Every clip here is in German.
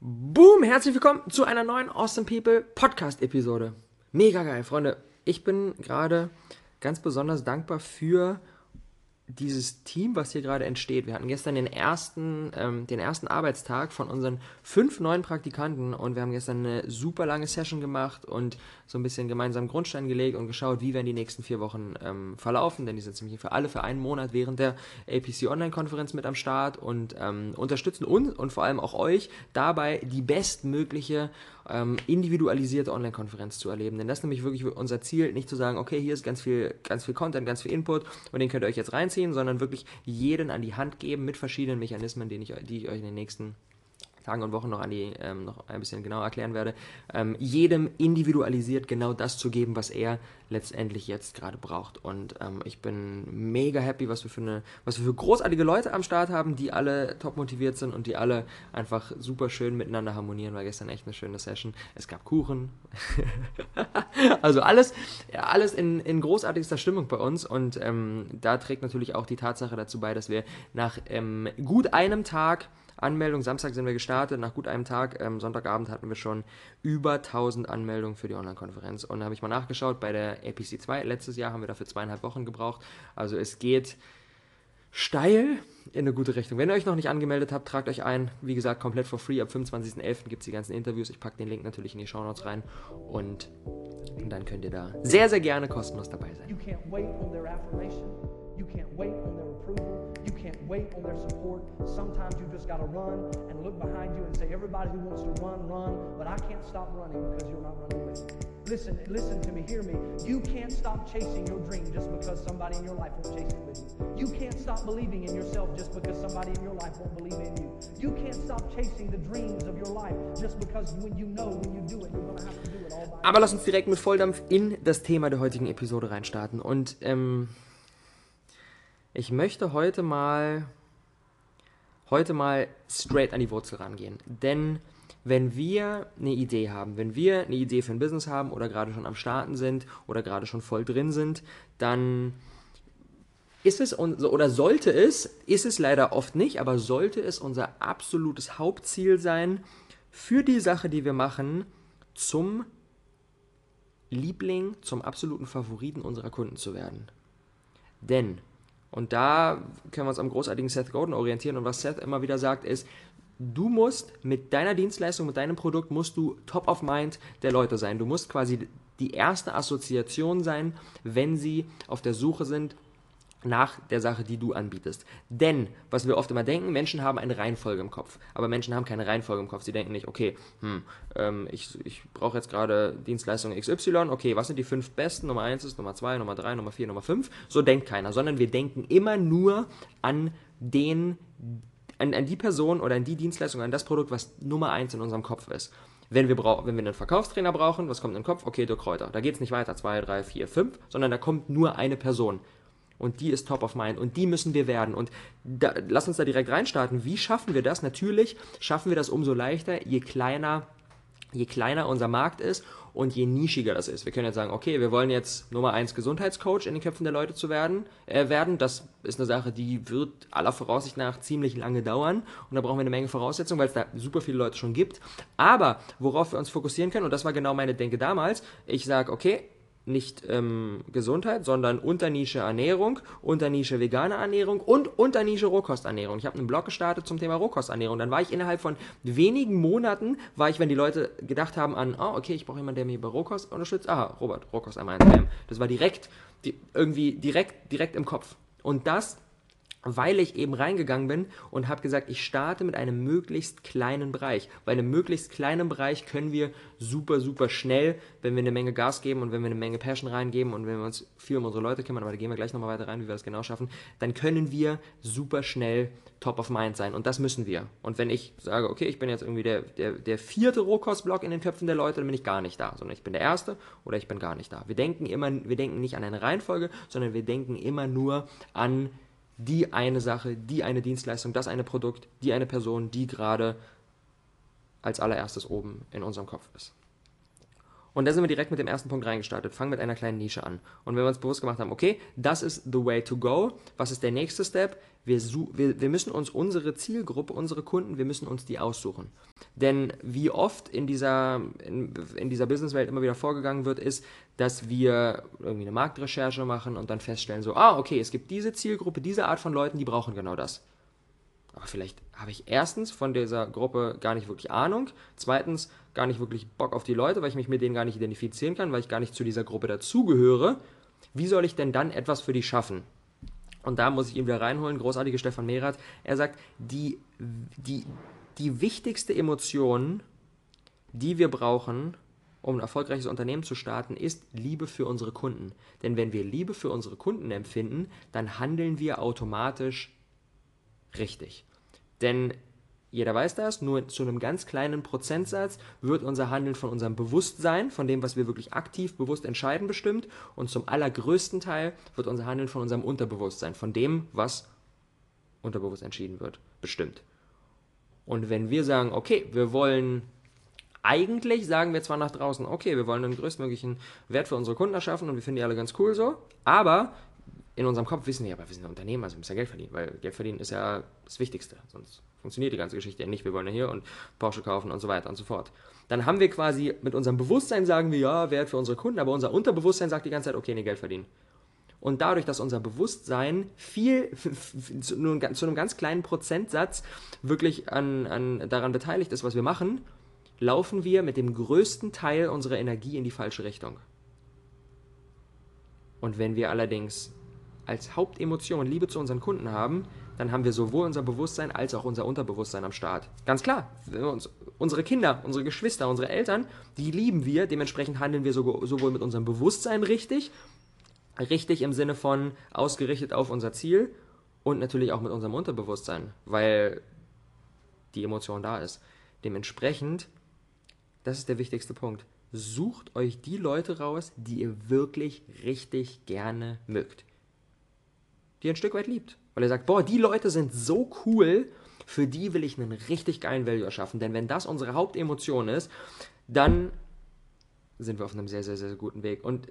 Boom, herzlich willkommen zu einer neuen Awesome People Podcast Episode. Mega geil, Freunde. Ich bin gerade ganz besonders dankbar für dieses Team, was hier gerade entsteht. Wir hatten gestern den ersten, ähm, den ersten Arbeitstag von unseren fünf neuen Praktikanten und wir haben gestern eine super lange Session gemacht und so ein bisschen gemeinsam Grundstein gelegt und geschaut, wie werden die nächsten vier Wochen ähm, verlaufen, denn die sind ziemlich für alle für einen Monat während der APC Online-Konferenz mit am Start und ähm, unterstützen uns und vor allem auch euch dabei, die bestmögliche ähm, individualisierte Online-Konferenz zu erleben. Denn das ist nämlich wirklich unser Ziel, nicht zu sagen, okay, hier ist ganz viel, ganz viel Content, ganz viel Input und den könnt ihr euch jetzt reinziehen, sondern wirklich jeden an die Hand geben mit verschiedenen Mechanismen, den ich, die ich euch in den nächsten Tagen und Wochen noch an die ähm, noch ein bisschen genauer erklären werde, ähm, jedem individualisiert genau das zu geben, was er letztendlich jetzt gerade braucht. Und ähm, ich bin mega happy, was wir für eine, was wir für großartige Leute am Start haben, die alle top motiviert sind und die alle einfach super schön miteinander harmonieren. War gestern echt eine schöne Session. Es gab Kuchen. also alles, alles in, in großartigster Stimmung bei uns. Und ähm, da trägt natürlich auch die Tatsache dazu bei, dass wir nach ähm, gut einem Tag Anmeldung. Samstag sind wir gestartet. Nach gut einem Tag, ähm, Sonntagabend hatten wir schon über 1000 Anmeldungen für die Online-Konferenz. Und da habe ich mal nachgeschaut, bei der APC 2, letztes Jahr haben wir dafür zweieinhalb Wochen gebraucht. Also es geht steil in eine gute Richtung. Wenn ihr euch noch nicht angemeldet habt, tragt euch ein. Wie gesagt, komplett for free. Ab 25.11. gibt es die ganzen Interviews. Ich packe den Link natürlich in die Show Notes rein. Und dann könnt ihr da sehr, sehr gerne kostenlos dabei sein. You can't wait on their affirmation. You can't wait on their approval. Can't wait on their support. Sometimes you just got to run and look behind you and say, everybody who wants to run, run, but I can't stop running because you're not running with me. Listen, listen to me, hear me. You can't stop chasing your dream just because somebody in your life won't chase it with you. You can't stop believing in yourself just because somebody in your life won't believe in you. You can't stop chasing the dreams of your life just because when you know when you do it, you're to have to do it all by Aber lass uns direkt mit Volldampf in das Thema der heutigen Episode reinstarten. Und ähm, ich möchte heute mal heute mal straight an die Wurzel rangehen. Denn wenn wir eine Idee haben, wenn wir eine Idee für ein Business haben oder gerade schon am Starten sind oder gerade schon voll drin sind, dann ist es oder sollte es, ist es leider oft nicht, aber sollte es unser absolutes Hauptziel sein, für die Sache, die wir machen, zum Liebling, zum absoluten Favoriten unserer Kunden zu werden. Denn und da können wir uns am großartigen Seth Godin orientieren. Und was Seth immer wieder sagt, ist, du musst mit deiner Dienstleistung, mit deinem Produkt, musst du top of mind der Leute sein. Du musst quasi die erste Assoziation sein, wenn sie auf der Suche sind nach der Sache, die du anbietest. Denn, was wir oft immer denken, Menschen haben eine Reihenfolge im Kopf. Aber Menschen haben keine Reihenfolge im Kopf. Sie denken nicht, okay, hm, ähm, ich, ich brauche jetzt gerade Dienstleistung XY, okay, was sind die fünf besten? Nummer eins ist Nummer zwei, Nummer drei, Nummer vier, Nummer fünf. So denkt keiner, sondern wir denken immer nur an den, an, an die Person oder an die Dienstleistung, an das Produkt, was Nummer eins in unserem Kopf ist. Wenn wir, wenn wir einen Verkaufstrainer brauchen, was kommt in den Kopf? Okay, Dirk Kräuter. Da geht es nicht weiter, zwei, drei, vier, fünf, sondern da kommt nur eine Person und die ist top of mind und die müssen wir werden. Und da, lass uns da direkt reinstarten. Wie schaffen wir das? Natürlich schaffen wir das umso leichter, je kleiner, je kleiner unser Markt ist und je nischiger das ist. Wir können jetzt sagen, okay, wir wollen jetzt Nummer eins Gesundheitscoach in den Köpfen der Leute zu werden, äh, werden. Das ist eine Sache, die wird aller Voraussicht nach ziemlich lange dauern und da brauchen wir eine Menge Voraussetzungen, weil es da super viele Leute schon gibt. Aber worauf wir uns fokussieren können, und das war genau meine Denke damals, ich sage, okay, nicht ähm, Gesundheit, sondern Unternische Ernährung, Unternische vegane Ernährung und Unternische Rohkosternährung. Ich habe einen Blog gestartet zum Thema Rohkosternährung. Dann war ich innerhalb von wenigen Monaten, war ich, wenn die Leute gedacht haben an, oh, okay, ich brauche jemanden, der mich bei Rohkost unterstützt. Aha, Robert, Rohkost einmal. Das war direkt, die, irgendwie direkt, direkt im Kopf. Und das weil ich eben reingegangen bin und habe gesagt, ich starte mit einem möglichst kleinen Bereich. Bei einem möglichst kleinen Bereich können wir super, super schnell, wenn wir eine Menge Gas geben und wenn wir eine Menge Passion reingeben und wenn wir uns viel um unsere Leute kümmern, aber da gehen wir gleich nochmal weiter rein, wie wir das genau schaffen, dann können wir super schnell top of mind sein und das müssen wir. Und wenn ich sage, okay, ich bin jetzt irgendwie der, der, der vierte Rohkostblock in den Köpfen der Leute, dann bin ich gar nicht da, sondern ich bin der erste oder ich bin gar nicht da. Wir denken immer, wir denken nicht an eine Reihenfolge, sondern wir denken immer nur an die eine Sache, die eine Dienstleistung, das eine Produkt, die eine Person, die gerade als allererstes oben in unserem Kopf ist. Und da sind wir direkt mit dem ersten Punkt reingestartet. Fangen mit einer kleinen Nische an. Und wenn wir uns bewusst gemacht haben, okay, das ist the way to go. Was ist der nächste Step? Wir, wir, wir müssen uns unsere Zielgruppe, unsere Kunden, wir müssen uns die aussuchen. Denn wie oft in dieser, in, in dieser Businesswelt immer wieder vorgegangen wird, ist, dass wir irgendwie eine Marktrecherche machen und dann feststellen, so, ah, okay, es gibt diese Zielgruppe, diese Art von Leuten, die brauchen genau das. Aber vielleicht habe ich erstens von dieser Gruppe gar nicht wirklich Ahnung, zweitens gar nicht wirklich Bock auf die Leute, weil ich mich mit denen gar nicht identifizieren kann, weil ich gar nicht zu dieser Gruppe dazugehöre. Wie soll ich denn dann etwas für die schaffen? Und da muss ich ihn wieder reinholen, großartige Stefan Mehrath. Er sagt, die, die, die wichtigste Emotion, die wir brauchen, um ein erfolgreiches Unternehmen zu starten, ist Liebe für unsere Kunden. Denn wenn wir Liebe für unsere Kunden empfinden, dann handeln wir automatisch richtig. Denn jeder weiß das, nur zu einem ganz kleinen Prozentsatz wird unser Handeln von unserem Bewusstsein, von dem, was wir wirklich aktiv bewusst entscheiden, bestimmt. Und zum allergrößten Teil wird unser Handeln von unserem Unterbewusstsein, von dem, was unterbewusst entschieden wird, bestimmt. Und wenn wir sagen, okay, wir wollen eigentlich sagen wir zwar nach draußen, okay, wir wollen den größtmöglichen Wert für unsere Kunden erschaffen und wir finden die alle ganz cool so, aber in unserem Kopf wissen wir, aber wir sind ein Unternehmen, also wir müssen ja Geld verdienen, weil Geld verdienen ist ja das Wichtigste, sonst funktioniert die ganze Geschichte ja nicht. Wir wollen ja hier und Porsche kaufen und so weiter und so fort. Dann haben wir quasi mit unserem Bewusstsein sagen wir ja, Wert für unsere Kunden, aber unser Unterbewusstsein sagt die ganze Zeit, okay, nee, Geld verdienen. Und dadurch, dass unser Bewusstsein viel, zu einem ganz kleinen Prozentsatz wirklich an, an, daran beteiligt ist, was wir machen, laufen wir mit dem größten Teil unserer Energie in die falsche Richtung. Und wenn wir allerdings als Hauptemotion Liebe zu unseren Kunden haben, dann haben wir sowohl unser Bewusstsein als auch unser Unterbewusstsein am Start. Ganz klar, uns, unsere Kinder, unsere Geschwister, unsere Eltern, die lieben wir, dementsprechend handeln wir sowohl mit unserem Bewusstsein richtig, richtig im Sinne von ausgerichtet auf unser Ziel und natürlich auch mit unserem Unterbewusstsein, weil die Emotion da ist. Dementsprechend, das ist der wichtigste Punkt. Sucht euch die Leute raus, die ihr wirklich richtig gerne mögt die ein Stück weit liebt. Weil er sagt, boah, die Leute sind so cool, für die will ich einen richtig geilen Value erschaffen. Denn wenn das unsere Hauptemotion ist, dann sind wir auf einem sehr, sehr, sehr guten Weg. Und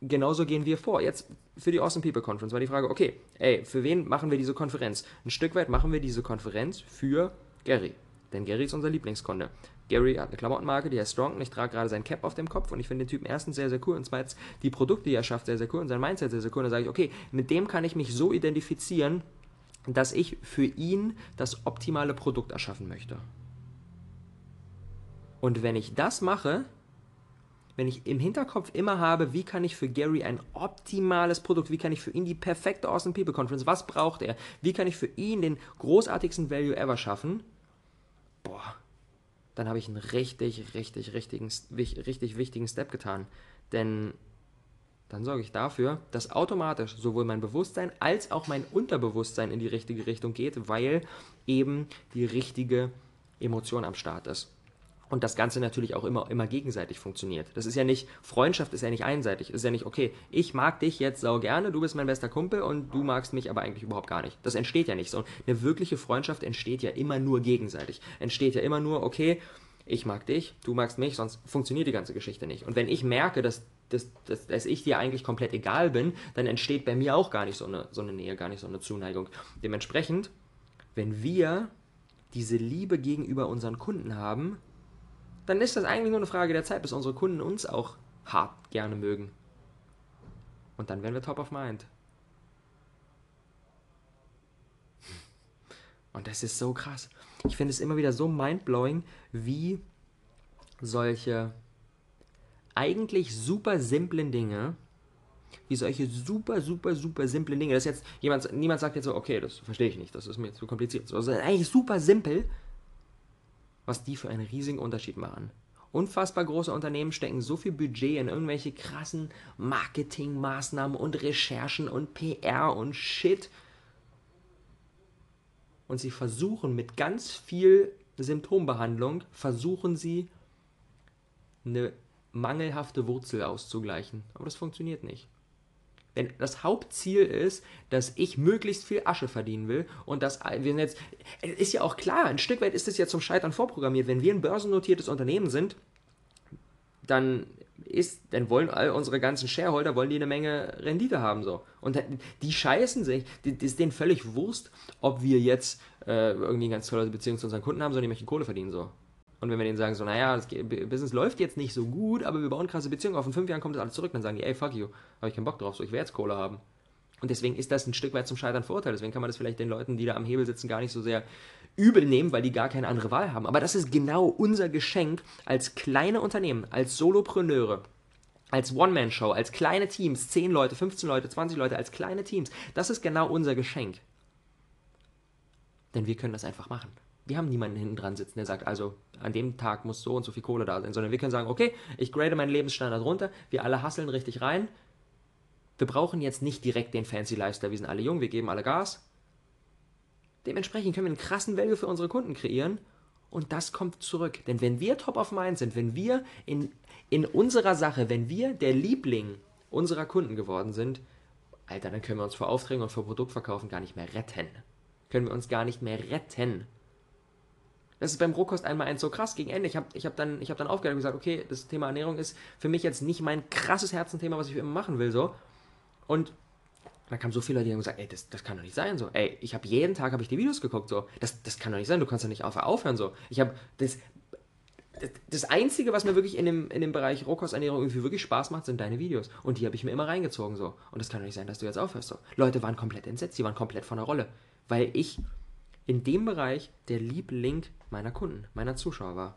genauso gehen wir vor. Jetzt für die Awesome People Conference war die Frage, okay, ey, für wen machen wir diese Konferenz? Ein Stück weit machen wir diese Konferenz für Gary. Denn Gary ist unser Lieblingskunde. Gary hat eine Klamottenmarke, die heißt Strong und ich trage gerade sein Cap auf dem Kopf und ich finde den Typen erstens sehr, sehr cool und zweitens die Produkte, die er schafft, sehr, sehr cool und sein Mindset sehr, sehr cool. Und da sage ich, okay, mit dem kann ich mich so identifizieren, dass ich für ihn das optimale Produkt erschaffen möchte. Und wenn ich das mache, wenn ich im Hinterkopf immer habe, wie kann ich für Gary ein optimales Produkt, wie kann ich für ihn die perfekte Awesome People Conference, was braucht er, wie kann ich für ihn den großartigsten Value ever schaffen, boah, dann habe ich einen richtig, richtig, richtigen, richtig wichtigen Step getan. Denn dann sorge ich dafür, dass automatisch sowohl mein Bewusstsein als auch mein Unterbewusstsein in die richtige Richtung geht, weil eben die richtige Emotion am Start ist. Und das Ganze natürlich auch immer, immer gegenseitig funktioniert. Das ist ja nicht, Freundschaft ist ja nicht einseitig. Es ist ja nicht, okay, ich mag dich jetzt sau gerne, du bist mein bester Kumpel und du magst mich aber eigentlich überhaupt gar nicht. Das entsteht ja nicht so. Eine wirkliche Freundschaft entsteht ja immer nur gegenseitig. Entsteht ja immer nur, okay, ich mag dich, du magst mich, sonst funktioniert die ganze Geschichte nicht. Und wenn ich merke, dass, dass, dass, dass ich dir eigentlich komplett egal bin, dann entsteht bei mir auch gar nicht so eine, so eine Nähe, gar nicht so eine Zuneigung. Dementsprechend, wenn wir diese Liebe gegenüber unseren Kunden haben, dann ist das eigentlich nur eine Frage der Zeit, bis unsere Kunden uns auch hart gerne mögen. Und dann werden wir top of mind. Und das ist so krass. Ich finde es immer wieder so mindblowing, wie solche eigentlich super simplen Dinge, wie solche super, super, super simplen Dinge, das jetzt jemand, niemand sagt jetzt so, okay, das verstehe ich nicht, das ist mir zu kompliziert. Also eigentlich super simpel, was die für einen riesigen Unterschied machen. Unfassbar große Unternehmen stecken so viel Budget in irgendwelche krassen Marketingmaßnahmen und Recherchen und PR und Shit. Und sie versuchen mit ganz viel Symptombehandlung, versuchen sie eine mangelhafte Wurzel auszugleichen. Aber das funktioniert nicht. Wenn das Hauptziel ist, dass ich möglichst viel Asche verdienen will und dass wir sind jetzt, ist ja auch klar, ein Stück weit ist es ja zum Scheitern vorprogrammiert. Wenn wir ein börsennotiertes Unternehmen sind, dann ist, dann wollen all unsere ganzen Shareholder wollen die eine Menge Rendite haben so und die scheißen sich, die, ist denen völlig Wurst, ob wir jetzt äh, irgendwie eine ganz tolle Beziehung zu unseren Kunden haben, sondern die möchten Kohle verdienen so. Und wenn wir denen sagen, so, naja, das Business läuft jetzt nicht so gut, aber wir bauen krasse Beziehungen auf, in fünf Jahren kommt das alles zurück, dann sagen die, ey, fuck you, habe ich keinen Bock drauf, so, ich will jetzt Kohle haben. Und deswegen ist das ein Stück weit zum Scheitern verurteilt. Deswegen kann man das vielleicht den Leuten, die da am Hebel sitzen, gar nicht so sehr übel nehmen, weil die gar keine andere Wahl haben. Aber das ist genau unser Geschenk als kleine Unternehmen, als Solopreneure, als One-Man-Show, als kleine Teams, 10 Leute, 15 Leute, 20 Leute, als kleine Teams. Das ist genau unser Geschenk. Denn wir können das einfach machen. Wir haben niemanden hinten dran sitzen, der sagt, also an dem Tag muss so und so viel Kohle da sein, sondern wir können sagen, okay, ich grade meinen Lebensstandard runter, wir alle hasseln richtig rein. Wir brauchen jetzt nicht direkt den fancy Lifestyle, wir sind alle jung, wir geben alle Gas. Dementsprechend können wir einen krassen Value für unsere Kunden kreieren und das kommt zurück. Denn wenn wir top of mind sind, wenn wir in, in unserer Sache, wenn wir der Liebling unserer Kunden geworden sind, Alter, dann können wir uns vor Aufträgen und vor Produktverkaufen gar nicht mehr retten. Können wir uns gar nicht mehr retten. Das ist beim Rohkost einmal eins so krass gegen Ende. Ich habe ich hab dann, hab dann aufgehört und gesagt, okay, das Thema Ernährung ist für mich jetzt nicht mein krasses Herzenthema, was ich immer machen will. so. Und da kamen so viele Leute, die haben gesagt, ey, das, das kann doch nicht sein. So, ey, ich habe jeden Tag habe ich die Videos geguckt. So, das, das kann doch nicht sein. Du kannst doch nicht auf, aufhören. So, ich habe das, das Einzige, was mir wirklich in dem, in dem Bereich Rohkosternährung irgendwie wirklich Spaß macht, sind deine Videos. Und die habe ich mir immer reingezogen. So. Und das kann doch nicht sein, dass du jetzt aufhörst. So. Leute waren komplett entsetzt, sie waren komplett von der Rolle. Weil ich in dem Bereich der Liebling meiner Kunden, meiner Zuschauer war.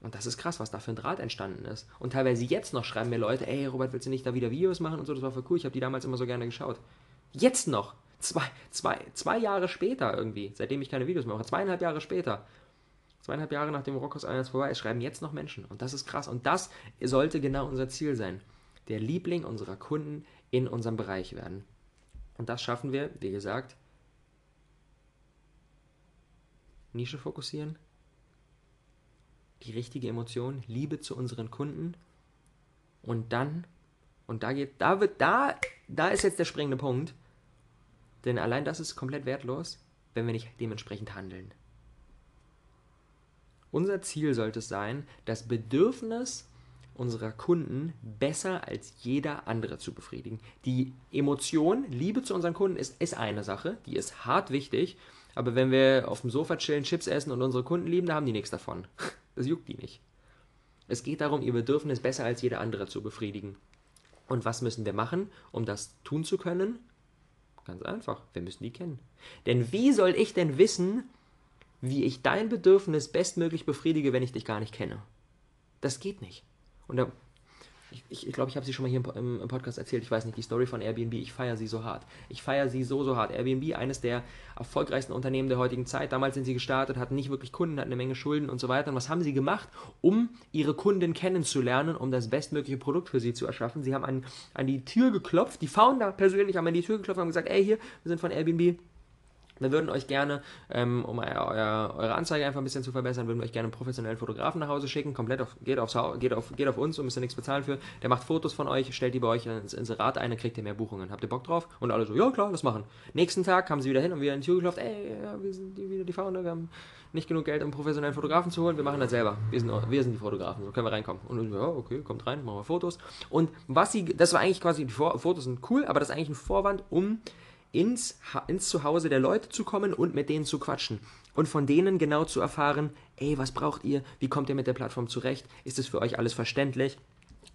Und das ist krass, was da für ein Draht entstanden ist. Und teilweise jetzt noch schreiben mir Leute, ey Robert, willst du nicht da wieder Videos machen und so, das war voll cool, ich habe die damals immer so gerne geschaut. Jetzt noch, zwei, zwei, zwei Jahre später irgendwie, seitdem ich keine Videos mache, zweieinhalb Jahre später, zweieinhalb Jahre nachdem Rockhaus 1 vorbei ist, schreiben jetzt noch Menschen. Und das ist krass. Und das sollte genau unser Ziel sein. Der Liebling unserer Kunden in unserem Bereich werden. Und das schaffen wir, wie gesagt, Nische fokussieren, die richtige Emotion, Liebe zu unseren Kunden und dann, und da geht, da wird, da, da ist jetzt der springende Punkt, denn allein das ist komplett wertlos, wenn wir nicht dementsprechend handeln. Unser Ziel sollte es sein, das Bedürfnis unserer Kunden besser als jeder andere zu befriedigen. Die Emotion, Liebe zu unseren Kunden ist, ist eine Sache, die ist hart wichtig, aber wenn wir auf dem Sofa chillen, Chips essen und unsere Kunden lieben, da haben die nichts davon. Das juckt die nicht. Es geht darum, ihr Bedürfnis besser als jeder andere zu befriedigen. Und was müssen wir machen, um das tun zu können? Ganz einfach, wir müssen die kennen. Denn wie soll ich denn wissen, wie ich dein Bedürfnis bestmöglich befriedige, wenn ich dich gar nicht kenne? Das geht nicht. Und da ich, ich, ich glaube, ich habe sie schon mal hier im, im, Podcast erzählt, ich weiß nicht, die Story von Airbnb, ich feiere sie so hart. Ich feiere sie so, so hart. Airbnb, eines der erfolgreichsten Unternehmen der heutigen Zeit. Damals sind sie gestartet, hatten nicht wirklich Kunden, hatten eine Menge Schulden und so weiter. Und was haben sie gemacht, um ihre Kunden kennenzulernen, um das bestmögliche Produkt für sie zu erschaffen? Sie haben an, an die Tür geklopft, die Founder persönlich haben an die Tür geklopft und haben gesagt, ey, hier, wir sind von Airbnb, wir würden euch gerne, ähm, um euer, eure Anzeige einfach ein bisschen zu verbessern, würden wir euch gerne einen professionellen Fotografen nach Hause schicken. Komplett auf, geht, aufs, geht, auf, geht auf uns und müsst ihr nichts bezahlen für. Der macht Fotos von euch, stellt die bei euch ins Inserat ein, dann kriegt ihr mehr Buchungen. Habt ihr Bock drauf? Und alle so, ja klar, das machen. Nächsten Tag kamen sie wieder hin und wieder in die Tür geklopft, ey, ja, wir sind die, wieder die Founder, wir haben nicht genug Geld, um professionellen Fotografen zu holen, wir machen das selber. Wir sind, wir sind die Fotografen, so können wir reinkommen. Und ja, okay, kommt rein, machen wir Fotos. Und was sie, das war eigentlich quasi, die Fotos sind cool, aber das ist eigentlich ein Vorwand, um ins, ins Zuhause der Leute zu kommen und mit denen zu quatschen. Und von denen genau zu erfahren, ey, was braucht ihr? Wie kommt ihr mit der Plattform zurecht? Ist es für euch alles verständlich?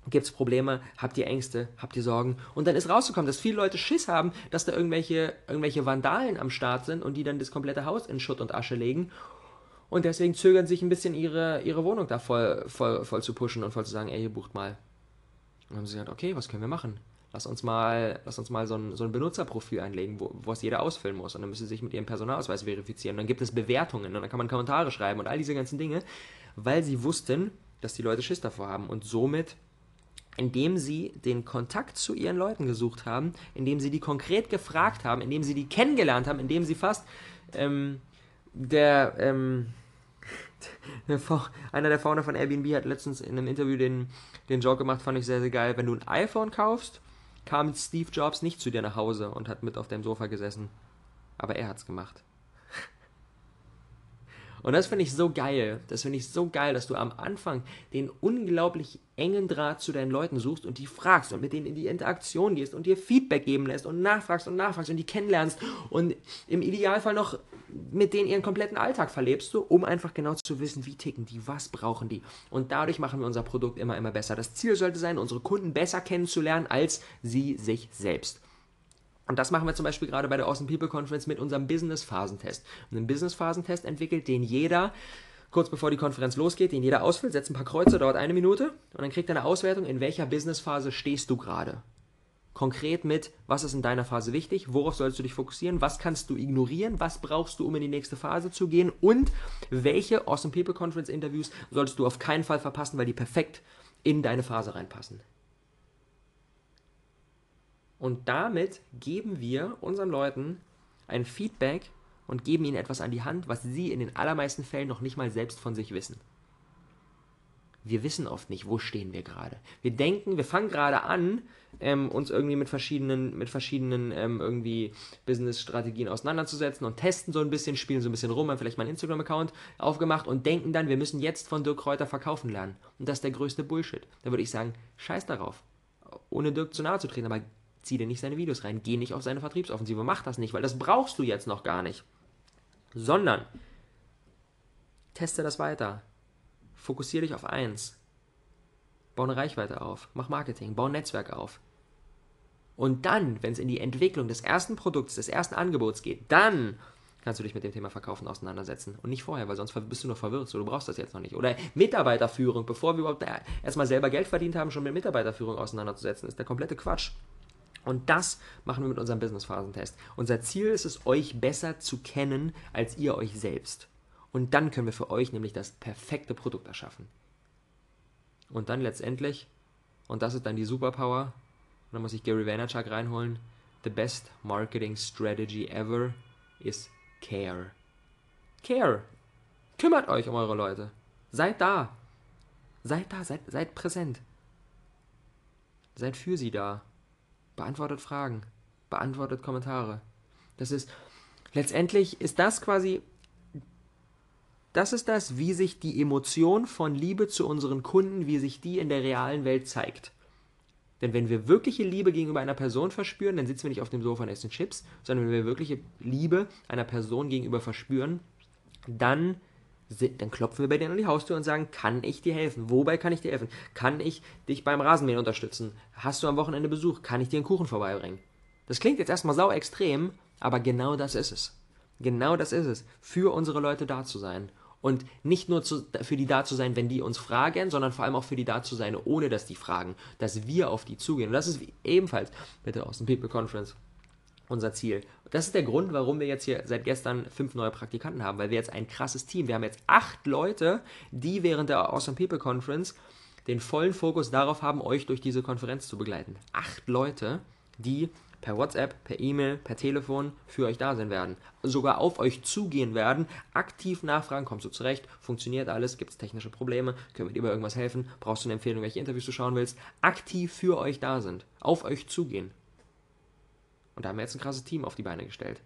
Gibt es Probleme? Habt ihr Ängste? Habt ihr Sorgen? Und dann ist rausgekommen, dass viele Leute Schiss haben, dass da irgendwelche, irgendwelche Vandalen am Start sind und die dann das komplette Haus in Schutt und Asche legen. Und deswegen zögern sich ein bisschen ihre, ihre Wohnung da voll, voll, voll zu pushen und voll zu sagen, ey, ihr bucht mal. Und dann haben sie gesagt, okay, was können wir machen? Lass uns mal, lass uns mal so ein, so ein Benutzerprofil einlegen, wo, es jeder ausfüllen muss. Und dann müssen sie sich mit ihrem Personalausweis verifizieren. Und dann gibt es Bewertungen und dann kann man Kommentare schreiben und all diese ganzen Dinge, weil sie wussten, dass die Leute Schiss davor haben. Und somit, indem sie den Kontakt zu ihren Leuten gesucht haben, indem sie die konkret gefragt haben, indem sie die kennengelernt haben, indem sie fast ähm, der, ähm, einer der Founder von Airbnb hat letztens in einem Interview den, den Joke gemacht, fand ich sehr, sehr geil. Wenn du ein iPhone kaufst kam Steve Jobs nicht zu dir nach Hause und hat mit auf deinem Sofa gesessen. Aber er hat's gemacht. Und das finde ich so geil. Das finde ich so geil, dass du am Anfang den unglaublich engen Draht zu deinen Leuten suchst und die fragst und mit denen in die Interaktion gehst und dir Feedback geben lässt und nachfragst und nachfragst und die kennenlernst und im Idealfall noch mit denen ihren kompletten Alltag verlebst du, um einfach genau zu wissen, wie ticken die, was brauchen die. Und dadurch machen wir unser Produkt immer, immer besser. Das Ziel sollte sein, unsere Kunden besser kennenzulernen als sie sich selbst. Und das machen wir zum Beispiel gerade bei der Awesome People Conference mit unserem Business-Phasentest. Einen Business-Phasentest entwickelt, den jeder kurz bevor die Konferenz losgeht, den jeder ausfüllt, setzt ein paar Kreuze, dauert eine Minute und dann kriegt er eine Auswertung, in welcher Business-Phase stehst du gerade konkret mit, was ist in deiner Phase wichtig, worauf sollst du dich fokussieren, was kannst du ignorieren, was brauchst du, um in die nächste Phase zu gehen und welche Awesome People Conference Interviews solltest du auf keinen Fall verpassen, weil die perfekt in deine Phase reinpassen. Und damit geben wir unseren Leuten ein Feedback und geben ihnen etwas an die Hand, was sie in den allermeisten Fällen noch nicht mal selbst von sich wissen wir wissen oft nicht, wo stehen wir gerade. Wir denken, wir fangen gerade an, ähm, uns irgendwie mit verschiedenen, mit verschiedenen ähm, irgendwie Business-Strategien auseinanderzusetzen und testen so ein bisschen, spielen so ein bisschen rum, haben vielleicht mal einen Instagram-Account aufgemacht und denken dann, wir müssen jetzt von Dirk Kräuter verkaufen lernen. Und das ist der größte Bullshit. Da würde ich sagen, scheiß darauf. Ohne Dirk zu nahe zu treten, aber zieh dir nicht seine Videos rein, geh nicht auf seine Vertriebsoffensive, mach das nicht, weil das brauchst du jetzt noch gar nicht. Sondern teste das weiter Fokussiere dich auf eins. Bau eine Reichweite auf, mach Marketing, bau ein Netzwerk auf. Und dann, wenn es in die Entwicklung des ersten Produkts, des ersten Angebots geht, dann kannst du dich mit dem Thema Verkaufen auseinandersetzen. Und nicht vorher, weil sonst bist du noch verwirrt, so du brauchst das jetzt noch nicht. Oder Mitarbeiterführung, bevor wir überhaupt erstmal selber Geld verdient haben, schon mit Mitarbeiterführung auseinanderzusetzen, ist der komplette Quatsch. Und das machen wir mit unserem Business-Phasentest. Unser Ziel ist es, euch besser zu kennen als ihr euch selbst. Und dann können wir für euch nämlich das perfekte Produkt erschaffen. Und dann letztendlich, und das ist dann die Superpower, und dann muss ich Gary Vaynerchuk reinholen, the best marketing strategy ever is care. Care. Kümmert euch um eure Leute. Seid da. Seid da, seid, seid präsent. Seid für sie da. Beantwortet Fragen. Beantwortet Kommentare. Das ist, letztendlich ist das quasi das ist das, wie sich die Emotion von Liebe zu unseren Kunden, wie sich die in der realen Welt zeigt. Denn wenn wir wirkliche Liebe gegenüber einer Person verspüren, dann sitzen wir nicht auf dem Sofa und essen Chips, sondern wenn wir wirkliche Liebe einer Person gegenüber verspüren, dann, dann klopfen wir bei denen an die Haustür und sagen, kann ich dir helfen? Wobei kann ich dir helfen? Kann ich dich beim Rasenmähen unterstützen? Hast du am Wochenende Besuch? Kann ich dir einen Kuchen vorbeibringen? Das klingt jetzt erstmal sau extrem, aber genau das ist es. Genau das ist es. Für unsere Leute da zu sein und nicht nur zu, für die da zu sein, wenn die uns fragen, sondern vor allem auch für die da zu sein, ohne dass die fragen, dass wir auf die zugehen. Und das ist ebenfalls mit der Austin People Conference unser Ziel. Das ist der Grund, warum wir jetzt hier seit gestern fünf neue Praktikanten haben, weil wir jetzt ein krasses Team, wir haben jetzt acht Leute, die während der Awesome People Conference den vollen Fokus darauf haben, euch durch diese Konferenz zu begleiten. Acht Leute, die per WhatsApp, per E-Mail, per Telefon für euch da sein werden. Sogar auf euch zugehen werden, aktiv nachfragen, kommst du zurecht, funktioniert alles, gibt es technische Probleme, können wir dir bei irgendwas helfen, brauchst du eine Empfehlung, welche Interviews du schauen willst, aktiv für euch da sind, auf euch zugehen. Und da haben wir jetzt ein krasses Team auf die Beine gestellt.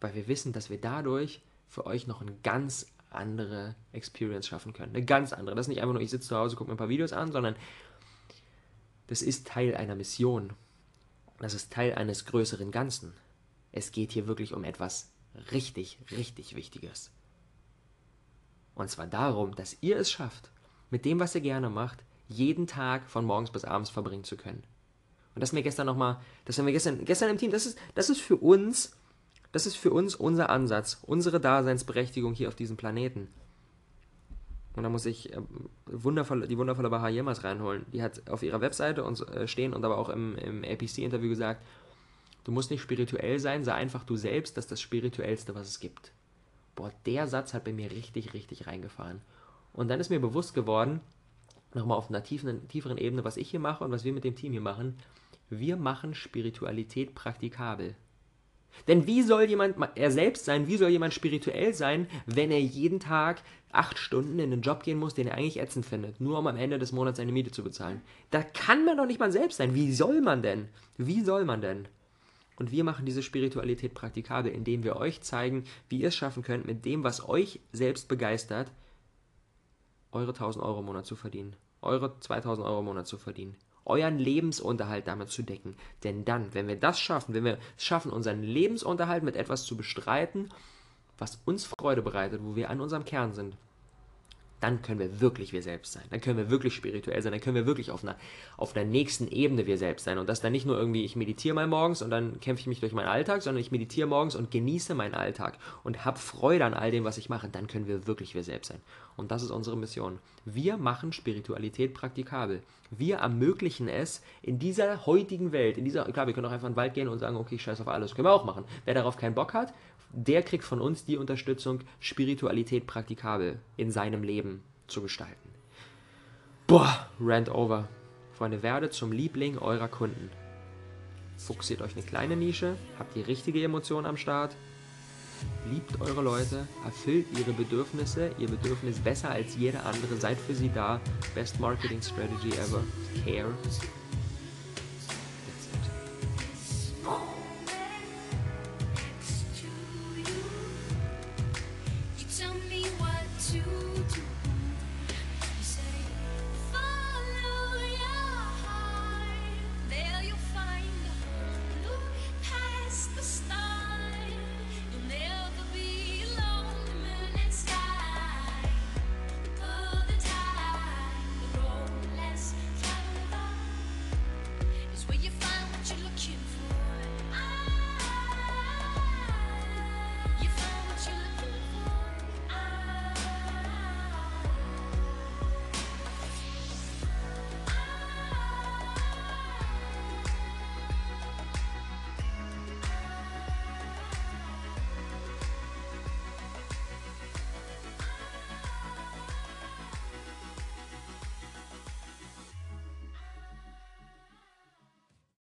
Weil wir wissen, dass wir dadurch für euch noch eine ganz andere Experience schaffen können. Eine ganz andere. Das ist nicht einfach nur, ich sitze zu Hause, gucke mir ein paar Videos an, sondern das ist Teil einer Mission. Das ist Teil eines größeren Ganzen. Es geht hier wirklich um etwas richtig, richtig Wichtiges. Und zwar darum, dass ihr es schafft, mit dem, was ihr gerne macht, jeden Tag von morgens bis abends verbringen zu können. Und das mir gestern nochmal, das haben wir gestern, gestern im Team, das ist, das ist für uns, das ist für uns unser Ansatz, unsere Daseinsberechtigung hier auf diesem Planeten. Und da muss ich äh, wundervoll, die wundervolle Baha Yilmaz reinholen. Die hat auf ihrer Webseite uns, äh, stehen und aber auch im, im APC-Interview gesagt, du musst nicht spirituell sein, sei einfach du selbst, das ist das Spirituellste, was es gibt. Boah, der Satz hat bei mir richtig, richtig reingefahren. Und dann ist mir bewusst geworden, nochmal auf einer tiefen, tieferen Ebene, was ich hier mache und was wir mit dem Team hier machen. Wir machen Spiritualität praktikabel. Denn wie soll jemand er selbst sein, wie soll jemand spirituell sein, wenn er jeden Tag acht Stunden in den Job gehen muss, den er eigentlich ätzend findet, nur um am Ende des Monats seine Miete zu bezahlen? Da kann man doch nicht mal selbst sein. Wie soll man denn? Wie soll man denn? Und wir machen diese Spiritualität praktikabel, indem wir euch zeigen, wie ihr es schaffen könnt, mit dem, was euch selbst begeistert, eure 1000 Euro im Monat zu verdienen, eure 2000 Euro im Monat zu verdienen, euren Lebensunterhalt damit zu decken. Denn dann, wenn wir das schaffen, wenn wir es schaffen, unseren Lebensunterhalt mit etwas zu bestreiten, was uns Freude bereitet, wo wir an unserem Kern sind, dann können wir wirklich wir selbst sein. Dann können wir wirklich spirituell sein. Dann können wir wirklich auf einer, auf einer nächsten Ebene wir selbst sein. Und das dann nicht nur irgendwie, ich meditiere mal morgens und dann kämpfe ich mich durch meinen Alltag, sondern ich meditiere morgens und genieße meinen Alltag und habe Freude an all dem, was ich mache. Dann können wir wirklich wir selbst sein. Und das ist unsere Mission. Wir machen Spiritualität praktikabel. Wir ermöglichen es in dieser heutigen Welt, in dieser, klar, wir können auch einfach in den Wald gehen und sagen, okay, scheiß auf alles. Können wir auch machen. Wer darauf keinen Bock hat, der kriegt von uns die Unterstützung, Spiritualität praktikabel in seinem Leben zu gestalten. Boah, Rant over. Freunde, werdet zum Liebling eurer Kunden. Fokussiert euch eine kleine Nische, habt die richtige Emotion am Start, liebt eure Leute, erfüllt ihre Bedürfnisse, ihr Bedürfnis besser als jeder andere, seid für sie da. Best Marketing Strategy ever. Care.